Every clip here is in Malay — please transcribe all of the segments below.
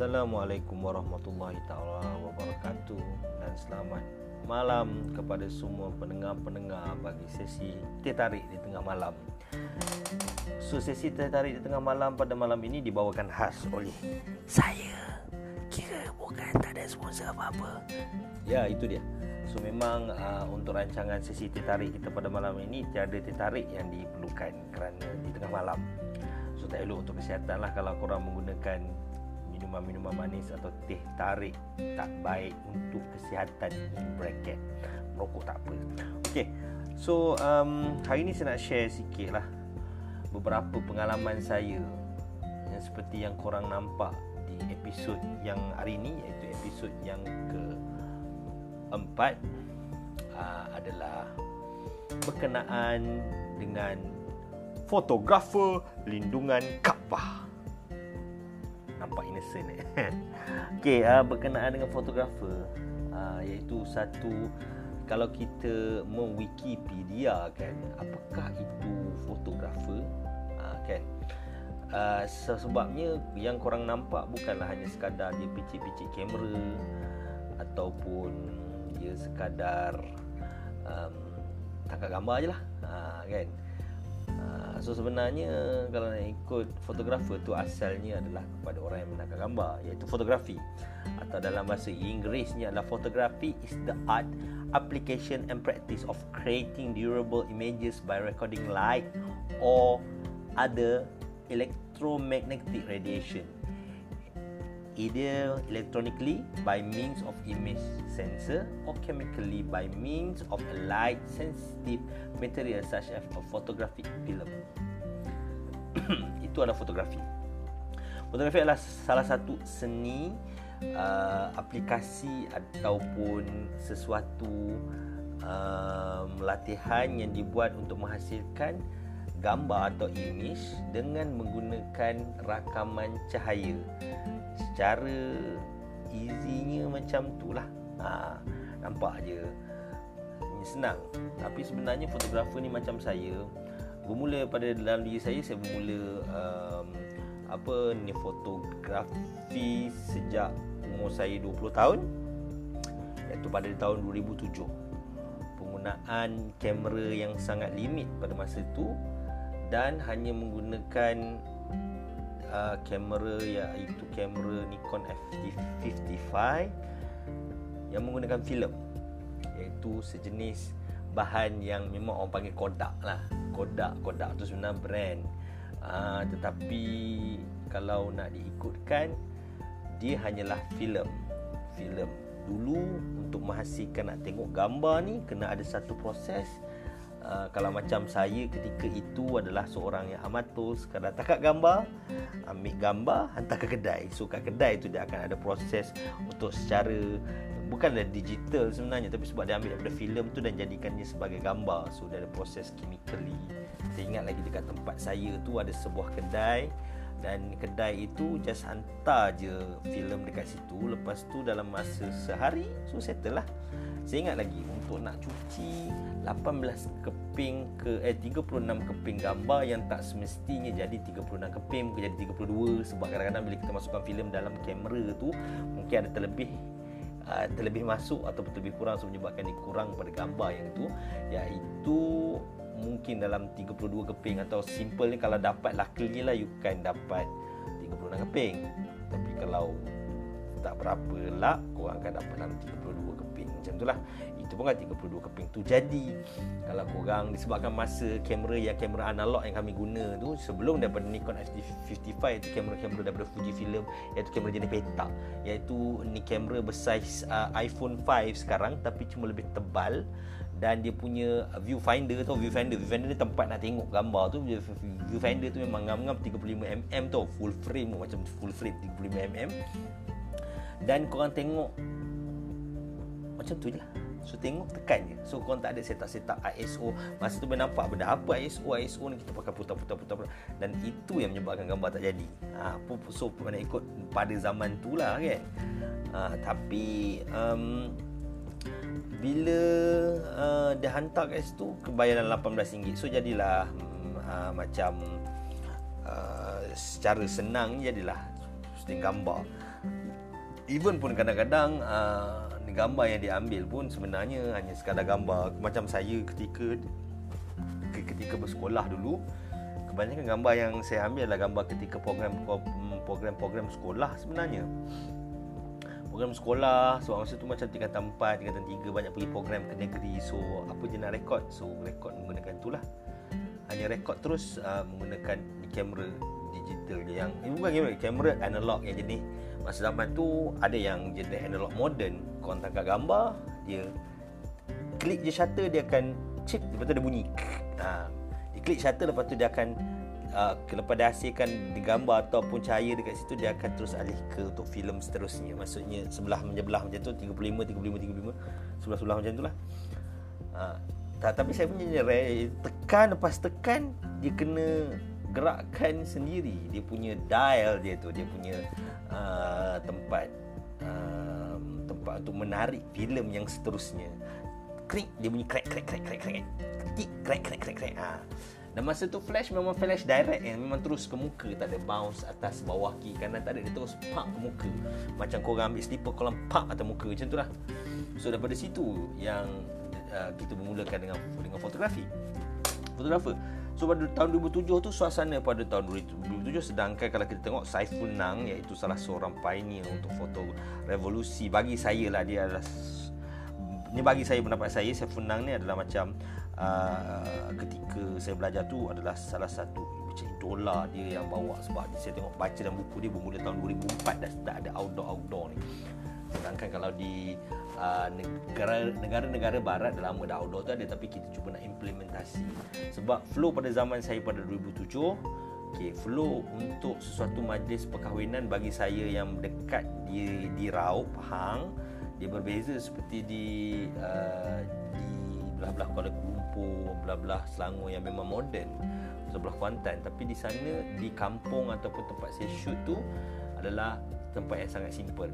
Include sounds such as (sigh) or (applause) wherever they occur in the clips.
Assalamualaikum warahmatullahi taala wabarakatuh dan selamat malam kepada semua pendengar-pendengar bagi sesi tertarik di tengah malam. So sesi tertarik di tengah malam pada malam ini dibawakan khas oleh saya. Kira bukan tak ada sponsor apa-apa. Ya, itu dia. So memang uh, untuk rancangan sesi tertarik kita pada malam ini tiada tertarik yang diperlukan kerana di tengah malam. So tak elok untuk kesihatan lah kalau korang menggunakan minuman-minuman manis atau teh tarik tak baik untuk kesihatan in bracket. Merokok tak apa. Okay, so um, hari ni saya nak share sikit lah beberapa pengalaman saya yang seperti yang korang nampak di episod yang hari ni iaitu episod yang ke empat uh, adalah berkenaan dengan fotografer lindungan Kaabah nampak innocent eh. (laughs) Okey, uh, berkenaan dengan fotografer uh, iaitu satu kalau kita mewikipedia kan apakah itu fotografer? Uh, kan? Uh, sebabnya yang korang nampak bukanlah hanya sekadar dia picit-picit kamera ataupun dia sekadar um, tangkap gambar je lah. Uh, kan So sebenarnya kalau nak ikut fotografer tu asalnya adalah kepada orang yang menangkap gambar iaitu fotografi. Atau dalam bahasa Inggerisnya adalah photography is the art application and practice of creating durable images by recording light or other electromagnetic radiation either electronically by means of image sensor or chemically by means of a light sensitive material such as a photographic film. (coughs) Itu adalah fotografi. Fotografi adalah salah satu seni uh, aplikasi ataupun sesuatu uh, latihan yang dibuat untuk menghasilkan gambar atau image dengan menggunakan rakaman cahaya. Secara easynya macam tu lah ha, nampak je. Ini senang. Tapi sebenarnya fotografer ni macam saya bermula pada dalam diri saya saya bermula um, apa ni fotografi sejak umur saya 20 tahun. Iaitu pada tahun 2007 penggunaan kamera yang sangat limit pada masa itu dan hanya menggunakan uh, kamera iaitu kamera Nikon F55 yang menggunakan filem. Iaitu sejenis bahan yang memang orang panggil Kodak lah. Kodak Kodak tu sebenarnya brand. Uh, tetapi kalau nak diikutkan dia hanyalah filem. Filem dulu untuk menghasilkan nak tengok gambar ni kena ada satu proses uh, kalau macam saya ketika itu adalah seorang yang amatur sekadar tangkap gambar ambil gambar hantar ke kedai. So kat kedai tu dia akan ada proses untuk secara bukanlah digital sebenarnya tapi sebab dia ambil daripada filem tu dan jadikannya sebagai gambar. So dia ada proses chemically. Saya ingat lagi dekat tempat saya tu ada sebuah kedai dan kedai itu just hantar je filem dekat situ. Lepas tu dalam masa sehari so settle lah saya ingat lagi untuk nak cuci 18 keping ke eh 36 keping gambar yang tak semestinya jadi 36 keping mungkin jadi 32 sebab kadang-kadang bila kita masukkan filem dalam kamera tu mungkin ada terlebih uh, terlebih masuk atau terlebih kurang so menyebabkan dia kurang pada gambar yang itu iaitu mungkin dalam 32 keping atau simple ni kalau dapat luckily lah you can dapat 36 keping. Tapi kalau tak berapa lah korang akan dapat dalam 32 keping. Macam tu lah. Itu pun kan 32 keping tu jadi. Kalau korang disebabkan masa kamera yang kamera analog yang kami guna tu sebelum daripada Nikon FD55 itu kamera-kamera daripada Fujifilm iaitu kamera jenis peta iaitu ni kamera bersaiz uh, iPhone 5 sekarang tapi cuma lebih tebal. Dan dia punya viewfinder tu viewfinder viewfinder ni tempat nak tengok gambar tu. Viewfinder tu memang ngam-ngam 35mm tu. Full frame macam full frame 35mm dan korang tengok macam tu je lah. So tengok tekan je. So korang tak ada setup-setup ISO Masa tu boleh nampak benda Apa ISO ISO ni kita pakai putar-putar-putar Dan itu yang menyebabkan gambar tak jadi. Ha, So mana ikut pada zaman tu lah kan? Ha, Tapi um, bila uh, dia hantar kat situ kebayaran RM18 so jadilah uh, macam uh, secara senang jadilah. Shooting gambar even pun kadang-kadang uh, gambar yang diambil pun sebenarnya hanya sekadar gambar. Macam saya ketika ketika bersekolah dulu kebanyakan gambar yang saya ambil adalah gambar ketika program program-program sekolah sebenarnya. Program sekolah sebab masa tu macam tingkatan 4 tingkatan 3 banyak pergi program ke negeri. So apa je nak rekod so rekod menggunakan itulah hanya rekod terus uh, menggunakan kamera digital yang eh, bukan kamera kamera analog yang jenis masa zaman tu ada yang jenis analog modern kau tangkap gambar dia klik je shutter dia akan cik lepas tu dia bunyi. Ha, dia klik shutter lepas tu dia akan uh, lepas dia hasilkan gambar ataupun cahaya dekat situ dia akan terus alih ke untuk filem seterusnya. Maksudnya sebelah menyebelah macam tu 35 35 35 sebelah sebelah macam tu lah. Ha, tak, tapi saya punya tekan lepas tekan dia kena gerakkan sendiri. Dia punya dial dia tu dia punya uh, tempat uh, tempat untuk menarik filem yang seterusnya. Klik dia bunyi crack crack crack crack klik crack crack crack crack ha. dan masa tu flash memang flash direct yang memang terus ke muka tak ada bounce atas bawah kiri kanan tak ada. Dia terus pak ke muka. Macam kau ambil slipper kau lempak atas muka. Macam tu lah. So daripada situ yang uh, kita memulakan dengan dengan fotografi. Fotografer So pada tahun 2007 tu suasana pada tahun 2007 sedangkan kalau kita tengok Saiful Nang iaitu salah seorang pioneer untuk foto revolusi. Bagi saya lah dia adalah ni bagi saya pendapat saya Saiful Nang ni adalah macam uh, ketika saya belajar tu adalah salah satu macam idola dia yang bawa. Sebab saya tengok baca dalam buku dia bermula tahun 2004 dah tak ada outdoor-outdoor ni sedangkan kalau di uh, negara negara-negara barat dah lama dah outdoor tu ada tapi kita cuba nak implementasi. Sebab flow pada zaman saya pada 2007 Okay, flow untuk sesuatu majlis perkahwinan bagi saya yang dekat di di Raup Hang dia berbeza seperti di uh, di belah-belah Kuala Lumpur, belah-belah Selangor yang memang moden sebelah Kuantan. Tapi di sana di kampung ataupun tempat saya shoot tu adalah tempat yang sangat simple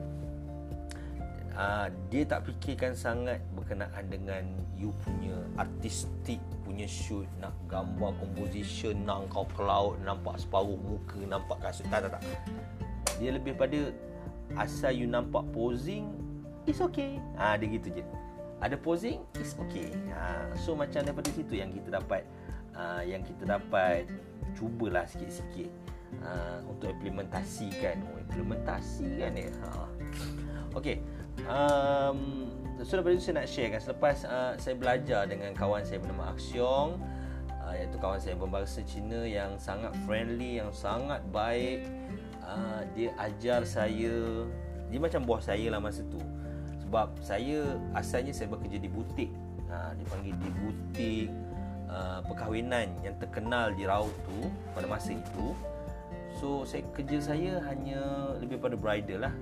uh, dia tak fikirkan sangat berkenaan dengan you punya artistik punya shoot nak gambar composition nak kau ke laut nampak separuh muka nampak kasut. Tak tak tak. Dia lebih pada asal you nampak posing it's okay. Ha, dia gitu je. Ada posing it's okay. Ha, so macam daripada situ yang kita dapat uh, yang kita dapat cubalah sikit-sikit uh, untuk implementasikan. Oh, implementasi kan ya ha. Okay um, So daripada itu saya nak share kan. Selepas uh, saya belajar dengan kawan saya bernama Aksiong uh, Iaitu kawan saya berbangsa Cina Yang sangat friendly Yang sangat baik. Uh, Dia ajar saya. Dia macam bos saya lah masa tu. Sebab saya Asalnya saya bekerja di butik. Uh, Dia panggil di butik uh, Perkahwinan Yang terkenal di Raut tu Pada masa itu So saya kerja saya hanya lebih pada bridal lah.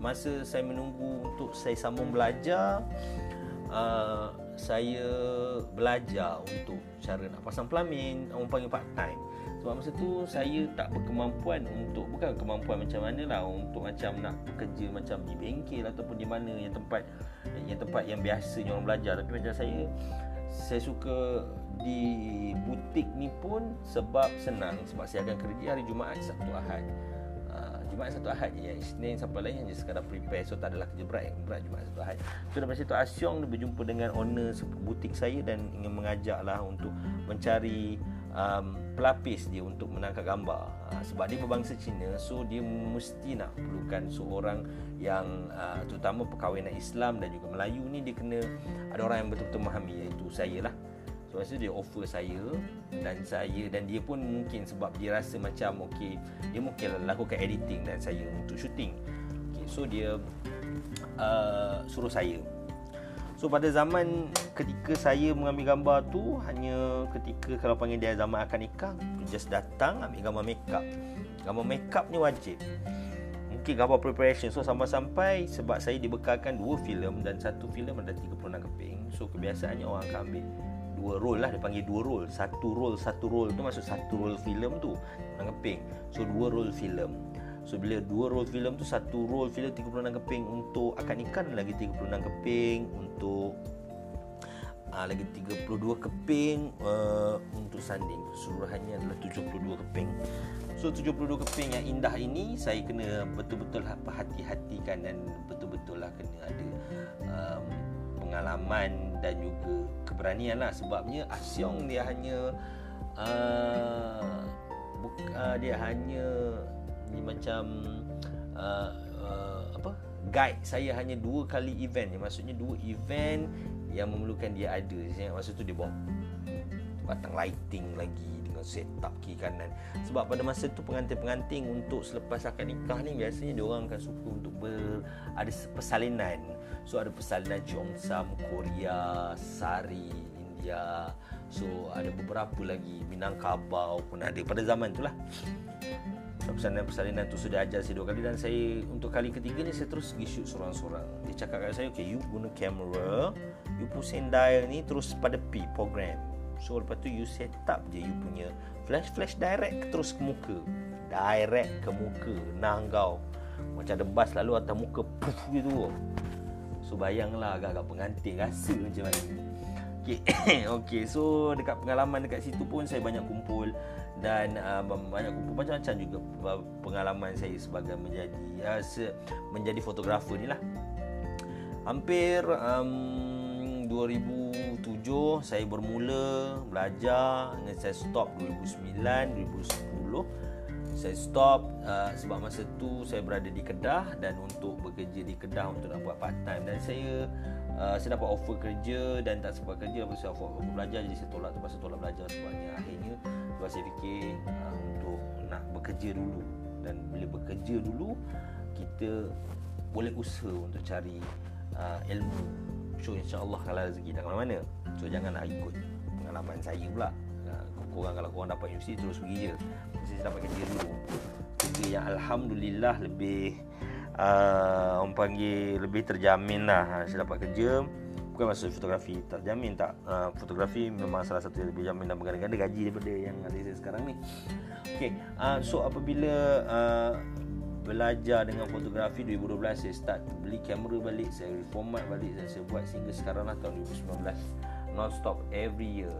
Masa saya menunggu untuk saya sambung belajar uh, Saya belajar untuk cara nak pasang pelamin Orang panggil part time Sebab masa tu saya tak berkemampuan untuk Bukan kemampuan macam mana lah Untuk macam nak bekerja macam di bengkel Ataupun di mana yang tempat Yang tempat yang biasa orang belajar. Tapi macam saya Saya suka di butik ni pun sebab senang sebab saya akan kerja hari Jumaat Sabtu Ahad. Uh, Jumaat Sabtu Ahad je. Isnin sampai lain hanya sekadar prepare so tak adalah kerja berat yang berat Jumaat Sabtu Ahad. So dari situ Asyong dia berjumpa dengan owner butik saya dan ingin mengajaklah untuk mencari um, pelapis dia untuk menangkap gambar uh, sebab dia berbangsa Cina so dia mesti nak perlukan seorang yang uh, terutama perkahwinan Islam dan juga Melayu ni dia kena ada orang yang betul-betul memahami iaitu saya lah So masa dia offer saya dan saya dan dia pun mungkin sebab dia rasa macam okey dia mungkin lakukan editing dan saya untuk shooting. Okay, so dia uh, suruh saya. So pada zaman ketika saya mengambil gambar tu hanya ketika kalau panggil dia zaman akan nikah just datang ambil gambar makeup. Gambar makeup ni wajib. Mungkin gambar preparation So sampai-sampai Sebab saya dibekalkan Dua filem Dan satu filem ada 36 keping So kebiasaannya orang akan ambil dua roll lah dia panggil dua roll satu roll satu roll tu maksud satu roll filem tu orang keping. So dua roll filem. So bila dua roll filem tu satu roll filem 36 keping untuk akad nikah lagi 36 keping untuk uh, lagi 32 keping uh, untuk sanding. Keseluruhannya adalah 72 keping. So 72 keping yang indah ini saya kena betul-betul ha-, perhati-hatikan dan betul-betul lah kena ada um, pengalaman dan juga keberanian lah. Sebabnya Asyong dia hanya uh, buk, uh, dia hanya ni macam uh, uh, apa? Guide saya hanya dua kali event. Maksudnya dua event yang memerlukan dia ada. Masa tu dia bawa batang lighting lagi dengan setup kiri kanan. Sebab pada masa tu pengantin-pengantin untuk selepas akad nikah ni biasanya dia orang akan suka untuk ber ada persalinan so ada persalinan Cheongsam Korea Sari India. So ada beberapa lagi. Minangkabau pun ada. Pada zaman tu lah persalinan-persalinan tu sudah ajar saya dua kali. Dan saya untuk kali ketiga ni saya terus pergi shoot seorang-seorang dia cakap kat saya okay you guna kamera you pusing dial ni terus pada P program. So lepas tu you set up je you punya flash flash direct terus ke muka. Direct ke muka. Nah kau macam ada bas lalu atas muka puff gitu so bayanglah agak-agak pengantin rasa macam mana Okay. (coughs) okay, so dekat pengalaman dekat situ pun saya banyak kumpul dan uh, banyak kumpul macam-macam juga pengalaman saya sebagai menjadi uh, se- menjadi fotografer ni lah hampir um, 2007 saya bermula belajar dan saya stop 2009 2010 saya stop uh, sebab masa tu saya berada di Kedah dan untuk bekerja di Kedah untuk nak buat part time dan saya uh, saya dapat offer kerja dan tak sempat kerja lepas saya offer, offer belajar. Jadi saya tolak terpaksa tolak belajar sebabnya akhirnya sebab saya fikir uh, untuk nak bekerja dulu. Dan bila bekerja dulu kita boleh usaha untuk cari uh, ilmu. So insyaAllah kalau rezeki tak mana-mana. So janganlah ikut pengalaman saya pula. Uh, korang kalau korang dapat universiti terus pergi je saya dapat kerja dulu. Kerja yang Alhamdulillah lebih uh, orang panggil lebih terjamin lah. Ha, saya dapat kerja. Bukan maksud fotografi tak jamin tak. Uh, fotografi memang salah satu yang lebih jamin dan berganda-ganda gaji daripada yang ada saya sekarang ni. Okay, uh, so apabila uh, belajar dengan fotografi 2012 saya start beli kamera balik saya reformat balik dan saya buat sehingga sekarang lah tahun 2019 non stop every year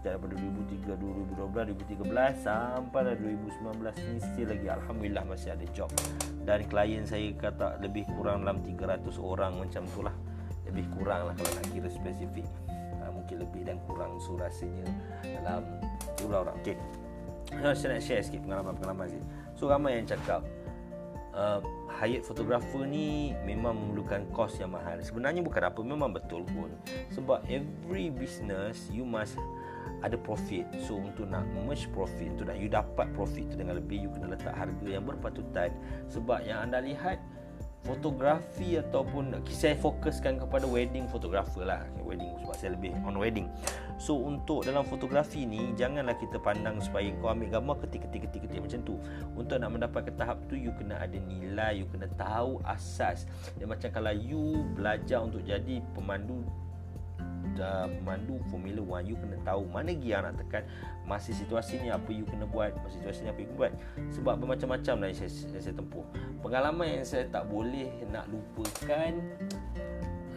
sejak daripada 2003 2012 2013 sampai 2019 ni still lagi. Alhamdulillah masih ada job. Dan klien saya kata lebih kurang dalam 300 orang macam tu lah. Lebih kurang lah kalau nak kira spesifik. Uh, mungkin lebih dan kurang so rasanya dalam jumlah orang. Okay. saya nak share sikit pengalaman-pengalaman sikit so ramai yang cakap uh, hire photographer ni memang memerlukan kos yang mahal. Sebenarnya bukan apa memang betul pun. Sebab every business you must ada profit. So untuk nak merge profit untuk nak you dapat profit tu dengan lebih you kena letak harga yang berpatutan. Sebab yang anda lihat fotografi ataupun saya fokuskan kepada wedding photographer lah. Wedding sebab saya lebih on wedding. So untuk dalam fotografi ni janganlah kita pandang supaya kau ambil gambar ketik-ketik-ketik macam tu. Untuk nak mendapat ke tahap tu you kena ada nilai you kena tahu asas. Dan macam kalau you belajar untuk jadi pemandu uh, pemandu Formula 1 you kena tahu mana gear nak tekan masih situasi ni apa you kena buat masih situasi ni apa you kena buat. Sebab bermacam-macam lah yang saya, yang saya tempuh. Pengalaman yang saya tak boleh nak lupakan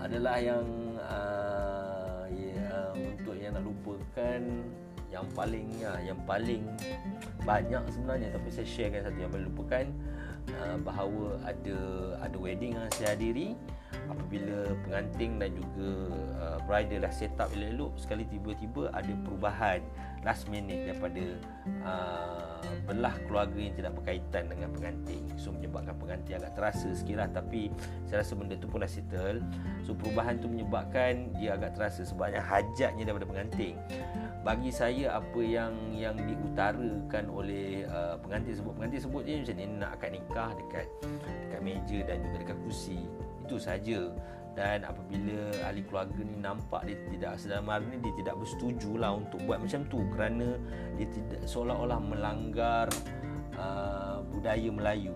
adalah yang uh, ya, untuk yang nak lupakan yang paling ya, yang paling banyak sebenarnya. Tapi saya sharekan satu yang boleh lupakan uh, bahawa ada ada wedding yang saya hadiri apabila pengantin dan juga uh, bridal dah set up elok-elok sekali tiba-tiba ada perubahan last minute daripada uh, belah keluarga yang tidak berkaitan dengan pengantin. So menyebabkan pengantin agak terasa sikit lah. Tapi saya rasa benda tu pun dah settle. So perubahan tu menyebabkan dia agak terasa sebabnya hajatnya daripada pengantin. Bagi saya apa yang yang diutarakan oleh uh, pengantin sebut pengantin sebut je macam ni nak akad nikah dekat dekat meja dan juga dekat kursi itu saja. Dan apabila ahli keluarga ni nampak dia tidak sedang hari ni dia tidak bersetuju lah untuk buat macam tu. Kerana dia tidak seolah-olah melanggar uh, budaya Melayu.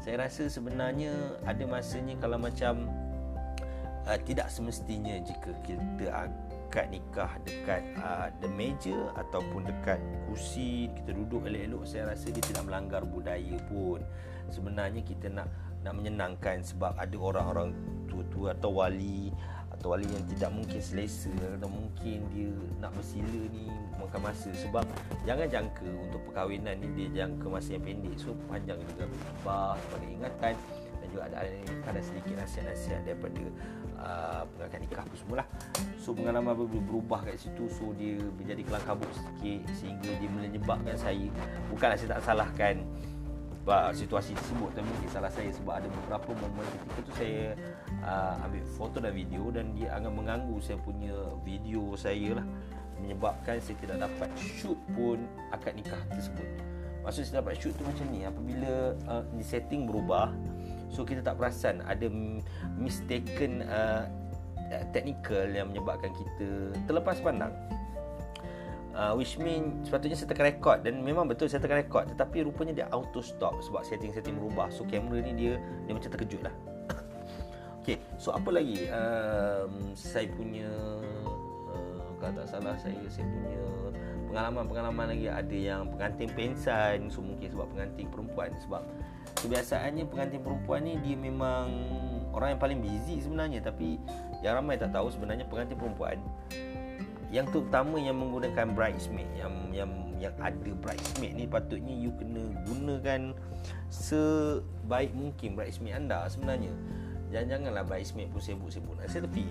Saya rasa sebenarnya ada masanya kalau macam uh, tidak semestinya jika kita akad nikah dekat uh, the meja ataupun dekat kursi kita duduk elok-elok saya rasa dia tidak melanggar budaya pun. Sebenarnya kita nak nak menyenangkan sebab ada orang-orang tua-tua atau wali atau wali yang tidak mungkin selesa atau mungkin dia nak bersila ni makan masa. Sebab jangan jangka untuk perkahwinan ni dia jangka masa yang pendek. So panjang juga bah sebagai ingatan dan juga ada ada sedikit nasihat-nasihat daripada uh, pengakan nikah apa semualah. So pengalaman apa berubah kat situ. So dia menjadi kelang kabut sikit sehingga dia menyebabkan saya bukanlah saya tak salahkan situasi tersebut tapi mungkin salah saya sebab ada beberapa momen ketika tu saya uh, ambil foto dan video dan dia akan mengganggu saya punya video saya lah. Menyebabkan saya tidak dapat shoot pun akad nikah tersebut. Maksud saya dapat shoot tu macam ni apabila uh, di setting berubah so kita tak perasan ada mistaken uh, technical yang menyebabkan kita terlepas pandang uh, which mean sepatutnya saya tekan record dan memang betul saya tekan record. Tetapi rupanya dia auto stop sebab setting-setting berubah. So kamera ni dia dia macam terkejut lah. (laughs) Okay, so apa lagi? Um, saya punya uh, kalau tak salah saya saya punya pengalaman-pengalaman lagi. Ada yang pengantin pensan so mungkin sebab pengantin perempuan. Sebab kebiasaannya pengantin perempuan ni dia memang orang yang paling busy sebenarnya. Tapi yang ramai tak tahu sebenarnya pengantin perempuan yang terutama yang menggunakan bridesmaid yang yang yang ada bridesmaid ni patutnya you kena gunakan sebaik mungkin bridesmaid anda sebenarnya. Jangan janganlah bridesmaid pun sibuk-sibuk nak selfie.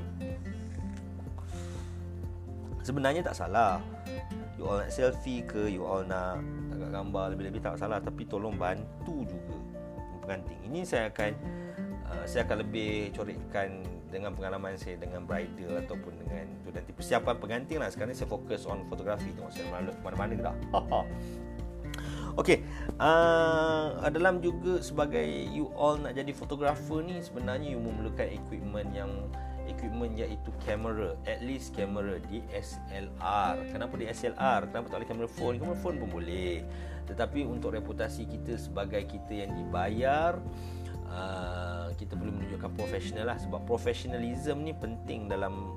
Sebenarnya tak salah. You all nak selfie ke you all nak tangkap gambar lebih-lebih tak salah. Tapi tolong bantu juga pengantin ini saya akan uh, saya akan lebih corekkan dengan pengalaman saya dengan bridal ataupun dengan tu nanti persiapan pengantin lah sekarang ni saya fokus on fotografi tengok saya mana-mana ke dah (laughs) Okey, uh, dalam juga sebagai you all nak jadi fotografer ni sebenarnya you memerlukan equipment yang equipment iaitu kamera, at least kamera DSLR. Kenapa DSLR? Kenapa tak boleh kamera phone? Kamera phone pun boleh. Tetapi untuk reputasi kita sebagai kita yang dibayar Ah, kita perlu menunjukkan profesional lah. Sebab professionalism ni penting dalam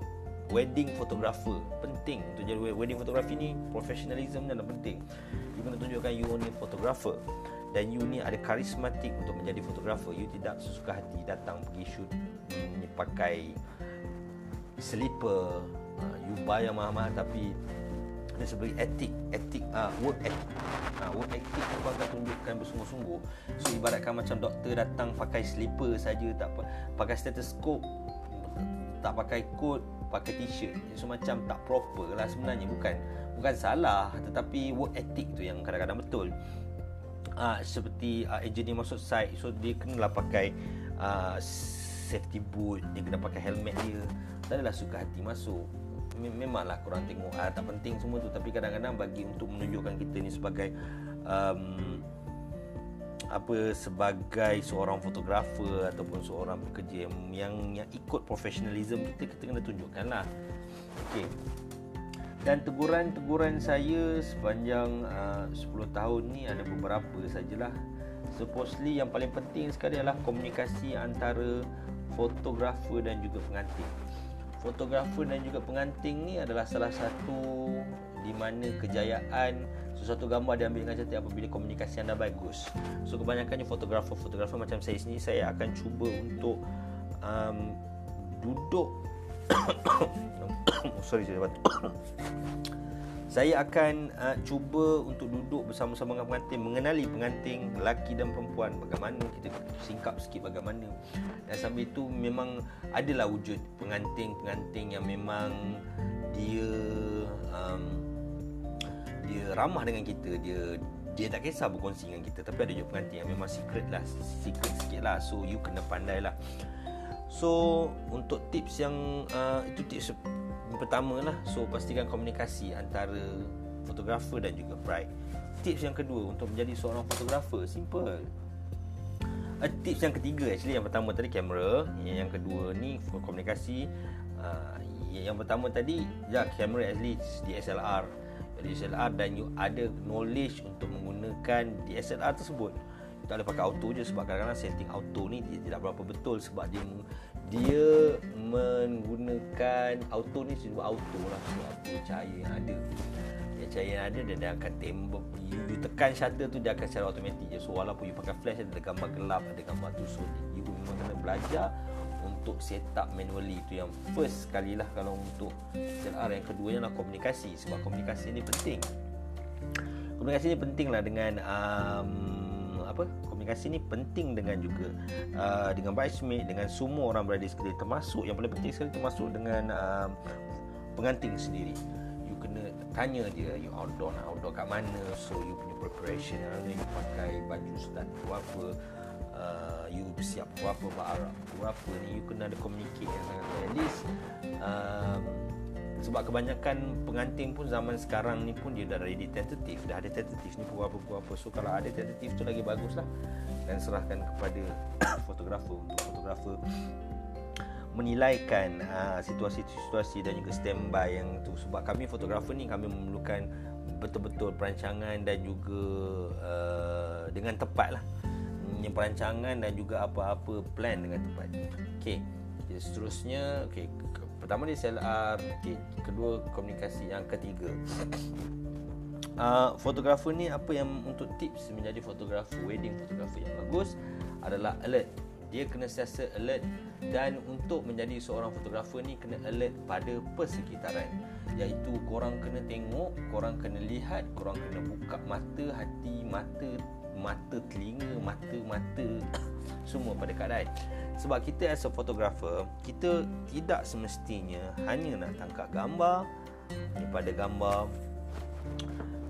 wedding photographer penting. Untuk jadi wedding photography ni professionalism ni adalah penting. You kena tunjukkan you ni photographer dan you ni ada karismatik untuk menjadi fotografer. You tidak sesuka hati datang pergi shoot hmm, pakai slipper uh, you bayar mahal-mahal tapi dia sebagai etik etik uh, work ethic. Uh, work ethic tu akan tunjukkan bersungguh-sungguh. So ibaratkan macam doktor datang pakai slipper saja tak apa. Pakai stethoscope tak pakai coat pakai t-shirt. So macam tak proper lah sebenarnya. Bukan bukan salah tetapi work ethic tu yang kadang-kadang betul. Uh, seperti uh, engineer masuk site so dia kenalah pakai uh, safety boot dia kena pakai helmet dia. Tak adalah suka hati masuk memanglah korang tengok. Ah, tak penting semua tu. Tapi kadang-kadang bagi untuk menunjukkan kita ni sebagai um, apa sebagai seorang fotografer ataupun seorang pekerja yang yang, ikut profesionalism kita kita kena tunjukkanlah okey. Dan teguran-teguran saya sepanjang uh, 10 tahun ni ada beberapa sajalah. Supposedly yang paling penting sekali adalah komunikasi antara fotografer dan juga pengantin fotografer dan juga pengantin ni adalah salah satu di mana kejayaan sesuatu gambar diambil dengan cantik apabila komunikasi anda bagus. So kebanyakannya fotografer-fotografer macam saya sini saya akan cuba untuk um, duduk (coughs) (coughs) sorry saya batuk saya akan uh, cuba untuk duduk bersama-sama dengan pengantin mengenali pengantin lelaki dan perempuan bagaimana kita singkap sikit bagaimana. Dan sambil itu memang adalah wujud pengantin-pengantin yang memang dia um, dia ramah dengan kita. Dia dia tak kisah berkongsi dengan kita tapi ada juga pengantin yang memang secret lah secret sikit lah. So you kena pandai lah. So untuk tips yang uh, itu tips pertama lah So pastikan komunikasi antara fotografer dan juga bride. Tips yang kedua untuk menjadi seorang fotografer Simple. Uh, Tips yang ketiga actually Yang pertama tadi kamera. Yang kedua ni komunikasi. Uh, Yang pertama tadi Ya kamera least DSLR DSLR dan you ada knowledge untuk menggunakan DSLR tersebut. Tak boleh pakai auto je sebab kadang-kadang setting auto ni dia tidak berapa betul sebab dia dia menggunakan auto ni sebab auto lah sebab apa cahaya yang ada. Yang cahaya yang ada dan dia akan tembak you, you tekan shutter tu dia akan secara automatik je. So walaupun you pakai flash ada gambar gelap ada gambar tu. So you memang kena belajar untuk set up manually. Itu yang first sekali lah kalau untuk SLR yang kedua ialah komunikasi sebab komunikasi ini penting. Komunikasi ini penting lah dengan um, apa komunikasi ni penting dengan juga uh, dengan bridesmaid dengan semua orang berada di termasuk yang paling penting sekali termasuk dengan uh, pengantin sendiri. You kena tanya dia you outdoor nak outdoor kat mana so you punya preparation you pakai baju start apa uh, you siap apa apa apa ni you kena ada communicate yang sangat. At least um, sebab kebanyakan pengantin pun zaman sekarang ni pun dia dah ready tentative dah ada tentative ni pukul apa pukul apa so kalau ada tentative tu lagi bagus lah. Dan serahkan kepada (coughs) fotografer untuk fotografer menilaikan uh, situasi-situasi dan juga standby yang tu. Sebab kami fotografer ni kami memerlukan betul-betul perancangan dan juga uh, dengan tepat lah. Yang perancangan dan juga apa-apa plan dengan tepat. Okey. Seterusnya okey Pertama dia SLR okay. Kedua komunikasi Yang ketiga. Uh, (coughs) Fotografer ni Apa yang untuk tips Menjadi fotografer Wedding fotografer yang bagus Adalah alert. Dia kena sentiasa alert Dan untuk menjadi seorang fotografer ni Kena alert pada persekitaran. Iaitu korang kena tengok Korang kena lihat Korang kena buka mata Hati Mata Mata telinga Mata-mata (coughs) Semua pada keadaan sebab kita as a photographer Kita tidak semestinya Hanya nak tangkap gambar Ni pada gambar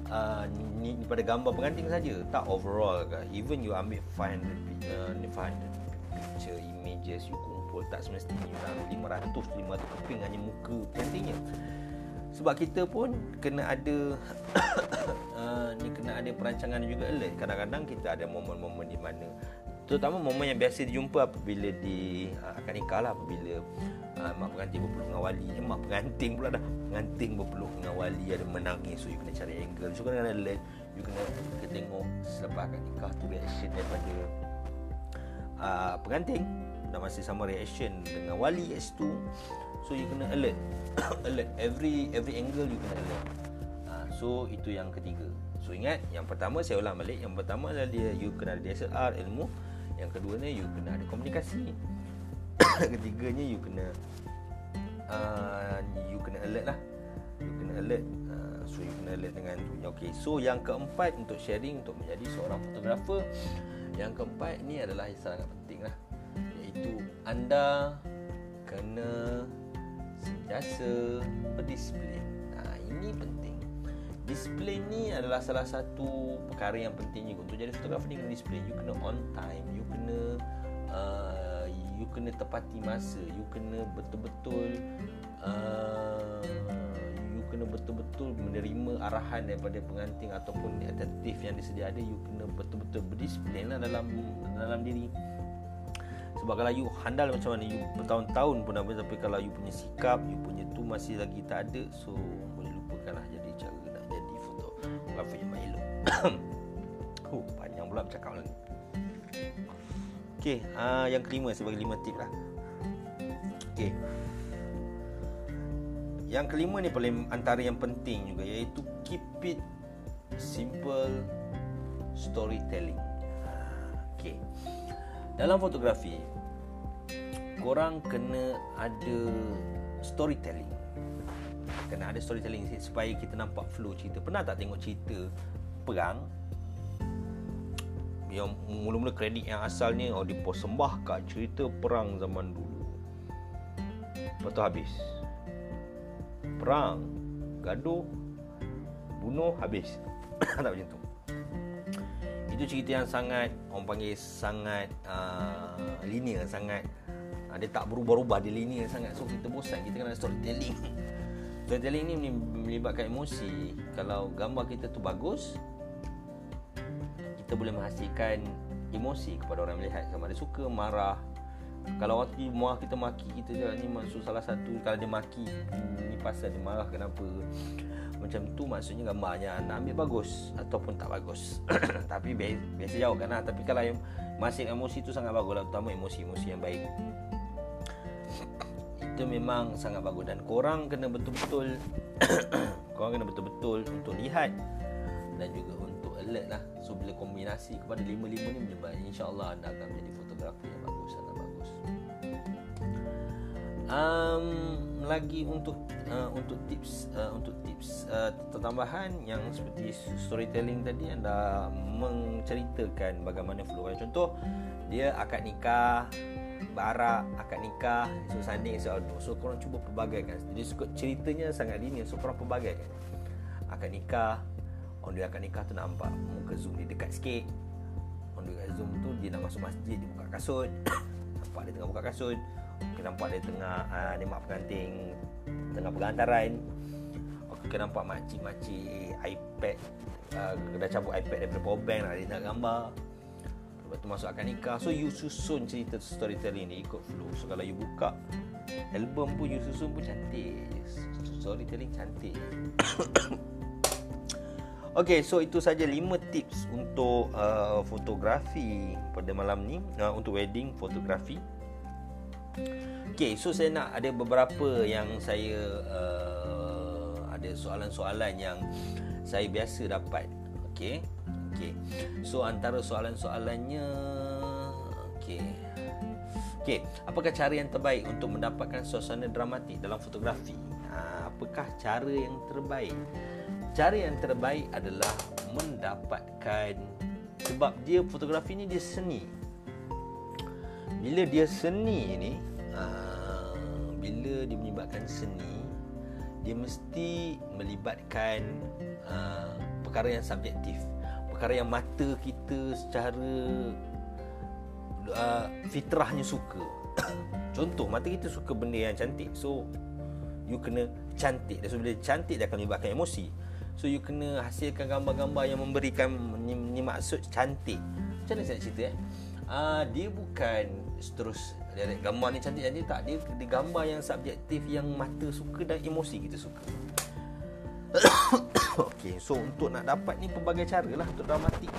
uh, ni, ni pada gambar pengantin saja. Tak overall ke. Even you ambil 500 uh, 500 picture images You kumpul Tak semestinya you nak 500 500 keping hanya muka pengantinnya sebab kita pun kena ada (coughs) uh, ni kena ada perancangan juga alert kadang-kadang kita ada momen-momen di mana Terutama momen yang biasa dijumpa apabila di uh, akan nikah lah apabila uh, mak pengantin berpeluk dengan wali. Eh, (laughs) mak pengantin pula dah pengantin berpeluk dengan wali ada menangis so you kena cari angle. So kena alert you kena, kena tengok selepas akan nikah tu reaction daripada uh, pengantin. Dan masih sama reaction dengan wali kat situ so you kena alert (coughs) alert every every angle you kena alert. Uh, so itu yang ketiga. So ingat yang pertama saya ulang balik. Yang pertama adalah dia you kena ada DSLR ilmu yang kedua ni you kena ada komunikasi. (coughs) Ketiganya you kena uh, you kena alert lah. You kena alert uh, so you kena alert dengan tu okay. so yang keempat untuk sharing untuk menjadi seorang fotografer. Yang keempat ni adalah yang sangat penting lah. Iaitu anda kena sentiasa berdisiplin. Nah, ini penting Disiplin ni adalah salah satu perkara yang penting juga untuk jadi fotografer ni kena disiplin. You kena on time, you kena uh, you kena tepati masa, you kena betul-betul uh, you kena betul-betul menerima arahan daripada pengantin ataupun attentif yang disedia ada, you kena betul-betul berdisiplin lah dalam dalam diri. Sebab kalau you handal macam mana You bertahun-tahun pun apa Tapi kalau you punya sikap You punya tu masih lagi tak ada So huh, (coughs) Panjang pula bercakap lah ni. Okay, uh, yang kelima saya bagi lima tip lah. Okay Yang kelima ni paling antara yang penting juga Iaitu keep it simple storytelling. Okay Dalam fotografi Korang kena ada storytelling. Kena ada storytelling supaya kita nampak flow cerita. Pernah tak tengok cerita perang yang mula-mula kredit yang asalnya oh dipersembahkan cerita perang zaman dulu. Lepas tu habis. Perang, gaduh, bunuh, habis. (coughs) tak macam tu. Itu cerita yang sangat orang panggil sangat uh, linear, sangat uh, dia tak berubah-ubah dia linear sangat. So kita bosan, kita kena storytelling. (laughs) Storytelling ni melibatkan emosi Kalau gambar kita tu bagus Kita boleh menghasilkan emosi kepada orang melihat. Sama ada suka, marah. Kalau waktu muah kita maki kita je. Ni maksud salah satu Kalau dia maki Ni pasal dia marah kenapa? Macam tu maksudnya gambarnya. Nak ambil bagus Ataupun tak bagus. (coughs) Tapi biasa, biasa jauh kan lah. Tapi kalau yang masih emosi tu sangat bagus lah. Terutama emosi-emosi yang baik. (coughs) Itu memang sangat bagus. Dan korang kena betul-betul (coughs) korang kena betul-betul untuk lihat. Dan juga untuk alert lah so bila kombinasi kepada lima-lima ni menyebabkan insyaAllah anda akan menjadi fotografer yang bagus sangat bagus um, lagi untuk uh, untuk tips uh, untuk tips uh, tambahan yang seperti storytelling tadi anda menceritakan bagaimana flow. Contoh dia akad nikah barak akad nikah so sanding so aduk so korang cuba pelbagaikan jadi ceritanya sangat linear so korang pelbagaikan akad nikah on dia akad nikah tu nampak muka zoom dia dekat sikit. On dia zoom tu dia nak masuk masjid dia buka kasut. (coughs) Nampak dia tengah buka kasut. Kita nampak dia tengah uh, dia mak pengantin tengah pengantaran kita nampak makcik-makcik iPad uh, dah cabut iPad daripada power bank nak dia nak gambar. Lepas tu masuk akad nikah. So you susun cerita storytelling ni Ikut flow. So kalau you buka Album pun you susun pun cantik. Storytelling cantik (coughs) Okay so itu saja 5 tips Untuk uh, fotografi Pada malam ni uh, Untuk wedding fotografi Okay so saya nak ada beberapa Yang saya uh, Ada soalan-soalan yang Saya biasa dapat Okay Okey. So antara soalan-soalannya okey. Okey, apakah cara yang terbaik untuk mendapatkan suasana dramatik dalam fotografi? Ha, apakah cara yang terbaik? Cara yang terbaik adalah mendapatkan sebab dia fotografi ni dia seni. Bila dia seni ni, ha, bila dia melibatkan seni, dia mesti melibatkan uh, perkara yang subjektif. Perkara yang mata kita secara uh, fitrahnya suka. (coughs) Contoh mata kita suka benda yang cantik. So you kena cantik. Dan so bila cantik dia akan melibatkan emosi so you kena hasilkan gambar-gambar yang memberikan ni, ni maksud cantik. Macam mana saya cerita eh? Uh, dia bukan terus dia gambar ni cantik-cantik tak. Dia, dia gambar yang subjektif yang mata suka dan emosi kita suka. (coughs) Okey, so untuk nak dapat ni pelbagai cara lah untuk dramatik.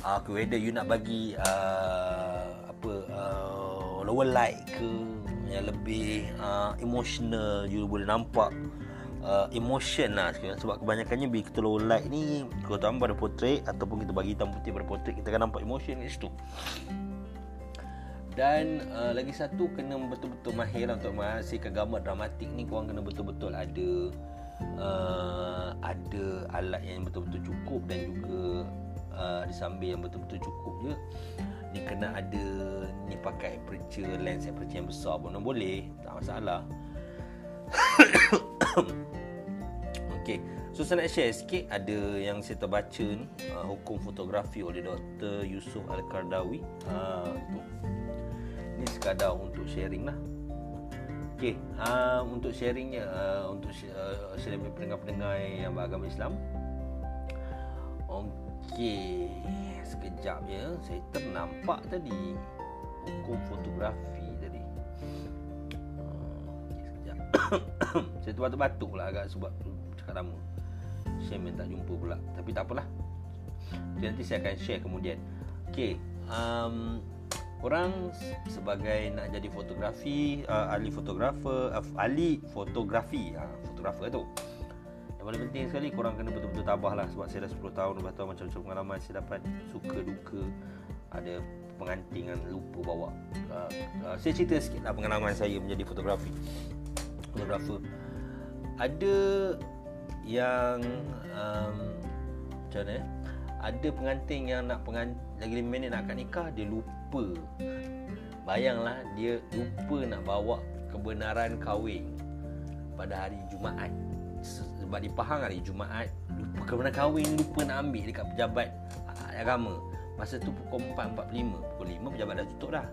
Ah, uh, whether you nak bagi uh, apa uh, lower light ke yang lebih uh, emotional you boleh nampak uh, emotion lah sebab kebanyakannya bila kita low light ni kalau tambah pada portrait ataupun kita bagi hitam putih pada portrait kita akan nampak emotion kat situ. Dan uh, lagi satu kena betul-betul mahir lah untuk menghasilkan gambar dramatik ni. Korang kena betul-betul ada uh, ada alat yang betul-betul cukup dan juga uh, disambil yang betul-betul cukup je ni kena ada ni pakai aperture lens aperture yang besar pun boleh. Tak masalah (coughs) Okay So saya nak share sikit Ada yang saya terbaca ni uh, Hukum fotografi oleh Dr. Yusuf Al-Kardawi uh, Ini sekadar untuk sharing lah Okey, uh, untuk sharingnya uh, untuk uh, share pendengar-pendengar yang beragama Islam. Okey, sekejap ya. Saya ternampak tadi hukum fotografi (coughs) saya tu batuk-batuk lah agak sebab cakap lama. Saya minta jumpa pula. Tapi tak apalah. Jadi nanti saya akan share kemudian. Okey, um, Korang sebagai nak jadi fotografi uh, ahli fotografer uh, ahli fotografi uh, fotografer tu yang paling penting sekali korang kena betul-betul tabah lah sebab saya dah 10 tahun 12 tahun macam-macam pengalaman saya dapat suka duka ada pengantin yang lupa bawa uh, uh, saya cerita sikit lah pengalaman saya menjadi fotografi fotografer ada yang um, macam mana eh? ada pengantin yang nak pengantin lagi 5 minit nak akad nikah dia lupa. Bayanglah dia lupa nak bawa kebenaran kahwin Pada hari Jumaat. Sebab dia faham hari Jumaat Lupa kebenaran kahwin Lupa nak ambil dekat pejabat ah, agama Masa tu pukul 4.45 Pukul 5 pejabat dah tutup dah.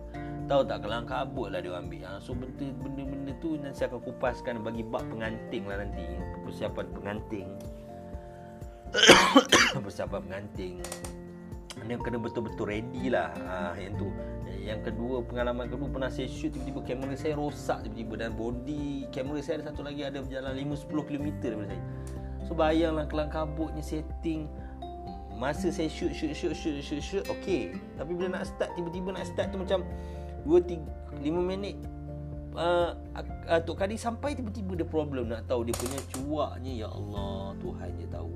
Tahu tak kelang kabut lah dia ambil. Ha, So benda-benda tu nanti saya akan kupaskan Bagi bab penganting lah nanti. Persiapan penganting. (coughs) Persiapan penganting. Dia kena betul-betul ready lah. Ha, yang tu. Yang kedua pengalaman kedua pernah saya shoot tiba-tiba kamera saya rosak tiba-tiba. Dan body kamera saya ada satu lagi ada berjalan 5-10 km daripada saya. So bayanglah kelang kabutnya setting masa saya shoot shoot shoot shoot shoot shoot okay. Tapi bila nak start tiba-tiba nak start tu macam 2 3 5 minit uh, uh, Tok Kadi sampai tiba-tiba dia problem nak tahu. Dia punya cuaknya ya Allah Tuhan je tahu.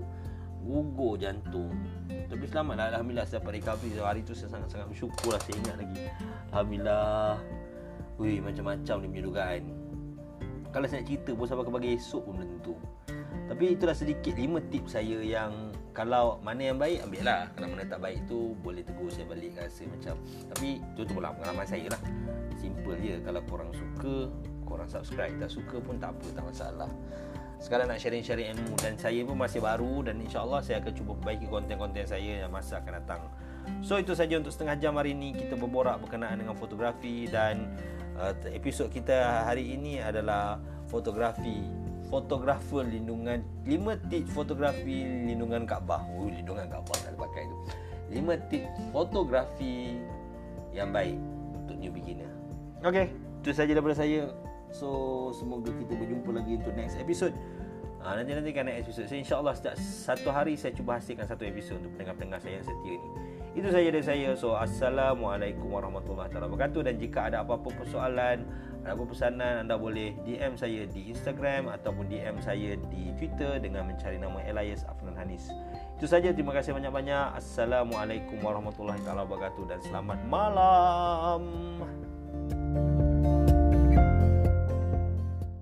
Gugur jantung. Tapi selamat lah Alhamdulillah saya dapat recovery hari tu saya sangat-sangat bersyukur lah saya ingat lagi. Alhamdulillah. Wih, macam-macam dia punya dugaan. Kalau saya nak cerita pun sampai ke bagi esok pun tentu. Tapi itulah sedikit lima tips saya yang kalau mana yang baik ambil lah. Kalau mana tak baik tu boleh tegur saya balik rasa macam. Tapi itu tu pula pengalaman saya lah. Simple je kalau korang suka, korang subscribe. Tak suka pun tak apa, tak masalah. Sekarang nak sharing-sharing ilmu dan saya pun masih baru dan insyaAllah saya akan cuba perbaiki konten-konten saya yang masa akan datang. So itu saja untuk setengah jam hari ini kita berborak berkenaan dengan fotografi dan uh, episod kita hari ini adalah fotografi fotografer lindungan 5 tips fotografi lindungan Kaabah. Oh, lindungan Kaabah tak pakai tu. 5 tips fotografi yang baik untuk new beginner. Okey, itu saja daripada saya. So, semoga kita berjumpa lagi untuk next episode. Ha, nanti nanti kan next episode. So, insyaAllah setiap satu hari saya cuba hasilkan satu episode untuk pendengar-pendengar saya yang setia ni. Itu saja dari saya. So, Assalamualaikum warahmatullahi wabarakatuh. Dan jika ada apa-apa persoalan, ada apa pesanan, anda boleh DM saya di Instagram ataupun DM saya di Twitter dengan mencari nama Elias Afnan Hanis. Itu saja. Terima kasih banyak-banyak. Assalamualaikum warahmatullahi wabarakatuh dan selamat malam.